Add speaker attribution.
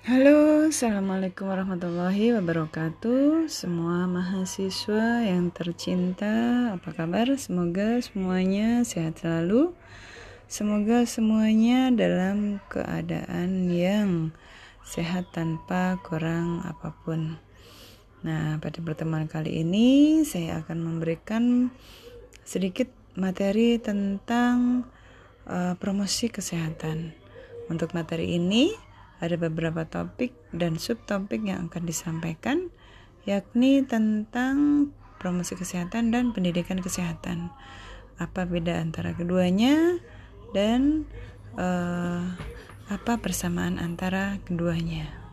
Speaker 1: Halo, Assalamualaikum warahmatullahi wabarakatuh. Semua mahasiswa yang tercinta Apa kabar? Semoga semuanya sehat selalu. Semoga semuanya dalam keadaan yang sehat tanpa kurang apa pun. Nah, pada pertemuan kali ini Saya akan memberikan sedikit materi tentang uh, promosi kesehatan. Untuk materi ini ada beberapa topik dan subtopik yang akan disampaikan yakni tentang promosi kesehatan dan pendidikan kesehatan. Apa beda antara keduanya dan uh, apa persamaan antara keduanya?